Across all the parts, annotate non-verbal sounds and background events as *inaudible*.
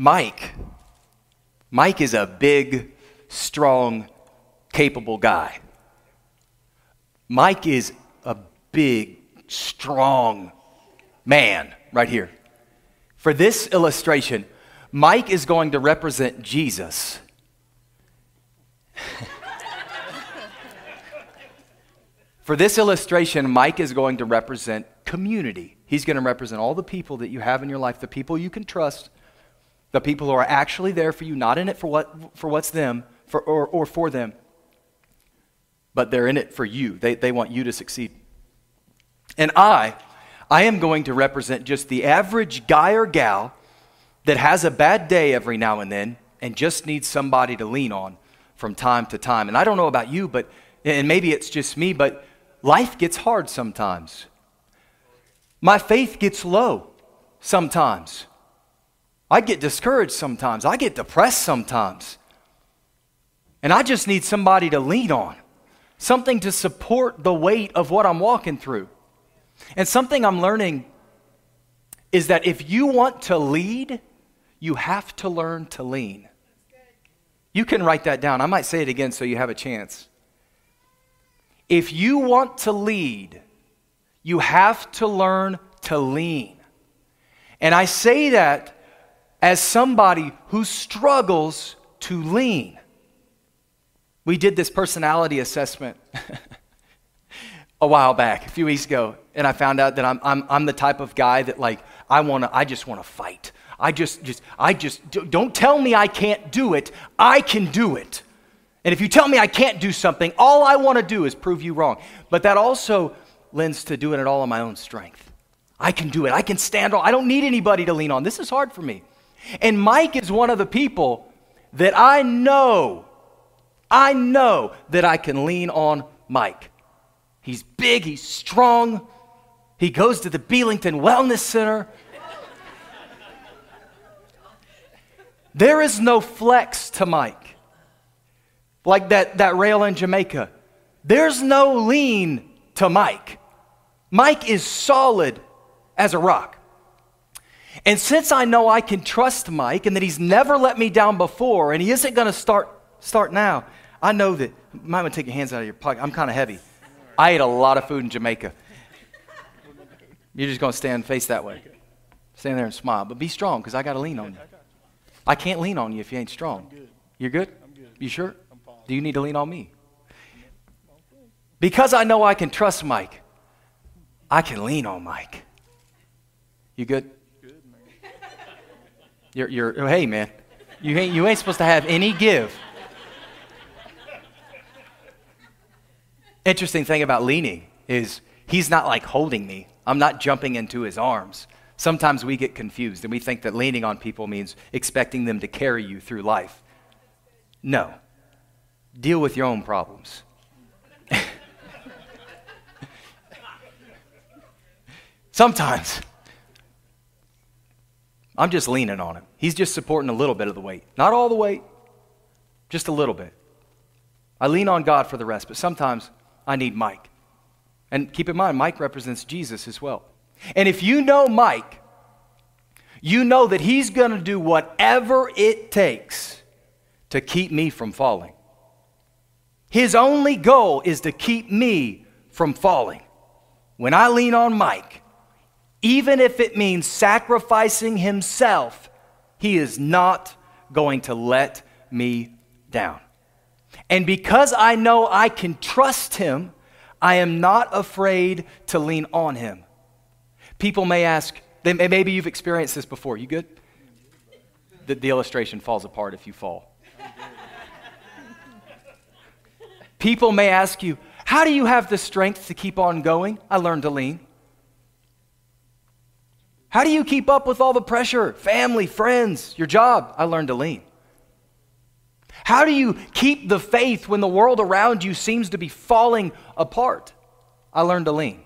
Mike, Mike is a big, strong, capable guy. Mike is a big, strong man right here. For this illustration, Mike is going to represent Jesus. *laughs* For this illustration, Mike is going to represent community. He's going to represent all the people that you have in your life, the people you can trust, the people who are actually there for you, not in it for, what, for what's them for, or, or for them, but they're in it for you. They, they want you to succeed. And I, I am going to represent just the average guy or gal that has a bad day every now and then and just needs somebody to lean on from time to time. And I don't know about you, but, and maybe it's just me, but life gets hard sometimes. My faith gets low sometimes. I get discouraged sometimes. I get depressed sometimes. And I just need somebody to lean on, something to support the weight of what I'm walking through. And something I'm learning is that if you want to lead, you have to learn to lean. You can write that down. I might say it again so you have a chance. If you want to lead, you have to learn to lean. And I say that as somebody who struggles to lean. We did this personality assessment *laughs* a while back, a few weeks ago, and I found out that I'm, I'm, I'm the type of guy that, like, I, wanna, I just want to fight. I just, just, I just, don't tell me I can't do it. I can do it. And if you tell me I can't do something, all I want to do is prove you wrong. But that also lends to doing it all on my own strength. I can do it. I can stand on. I don't need anybody to lean on. This is hard for me. And Mike is one of the people that I know, I know that I can lean on Mike. He's big, he's strong. He goes to the Belington Wellness Center. There is no flex to Mike. Like that, that rail in Jamaica. There's no lean to Mike. Mike is solid as a rock. And since I know I can trust Mike and that he's never let me down before and he isn't going to start, start now, I know that. Might want to take your hands out of your pocket. I'm kind of heavy. I ate a lot of food in Jamaica. You're just going to stand face that way. Stand there and smile. But be strong because I got to lean on you. I can't lean on you if you ain't strong. You're good? You sure? Do you need to lean on me? Because I know I can trust Mike, I can lean on Mike. You good? You're, you're, oh, hey, man, you ain't, you ain't supposed to have any give. Interesting thing about leaning is he's not like holding me. I'm not jumping into his arms. Sometimes we get confused and we think that leaning on people means expecting them to carry you through life. No. Deal with your own problems. *laughs* Sometimes I'm just leaning on him. He's just supporting a little bit of the weight. Not all the weight, just a little bit. I lean on God for the rest, but sometimes I need Mike. And keep in mind, Mike represents Jesus as well. And if you know Mike, you know that he's going to do whatever it takes to keep me from falling. His only goal is to keep me from falling. When I lean on Mike, even if it means sacrificing himself, he is not going to let me down. And because I know I can trust him, I am not afraid to lean on him. People may ask, maybe you've experienced this before. You good? The, the illustration falls apart if you fall. People may ask you, How do you have the strength to keep on going? I learned to lean. How do you keep up with all the pressure? Family, friends, your job. I learned to lean. How do you keep the faith when the world around you seems to be falling apart? I learned to lean.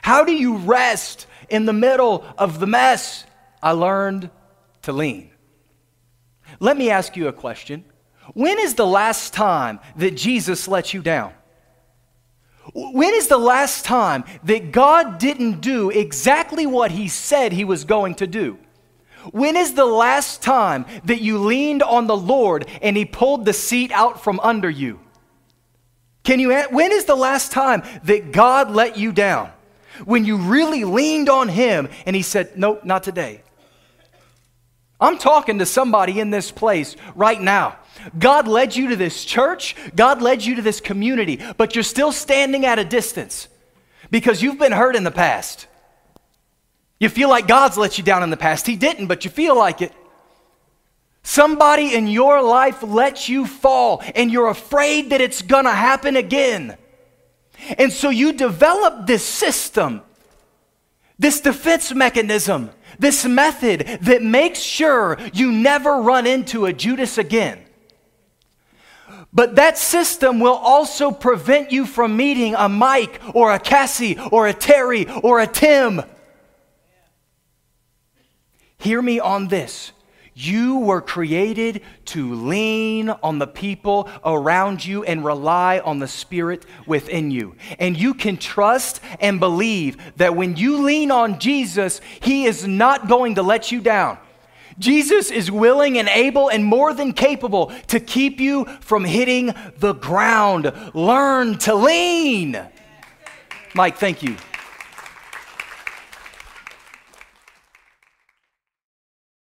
How do you rest in the middle of the mess? I learned to lean. Let me ask you a question. When is the last time that Jesus let you down? When is the last time that God didn't do exactly what He said He was going to do? When is the last time that you leaned on the Lord and He pulled the seat out from under you? Can you, when is the last time that God let you down? When you really leaned on Him and He said, Nope, not today. I'm talking to somebody in this place right now. God led you to this church, God led you to this community, but you're still standing at a distance because you've been hurt in the past. You feel like God's let you down in the past. He didn't, but you feel like it. Somebody in your life lets you fall, and you're afraid that it's gonna happen again. And so you develop this system, this defense mechanism, this method that makes sure you never run into a Judas again. But that system will also prevent you from meeting a Mike or a Cassie or a Terry or a Tim Hear me on this. You were created to lean on the people around you and rely on the Spirit within you. And you can trust and believe that when you lean on Jesus, He is not going to let you down. Jesus is willing and able and more than capable to keep you from hitting the ground. Learn to lean. Mike, thank you.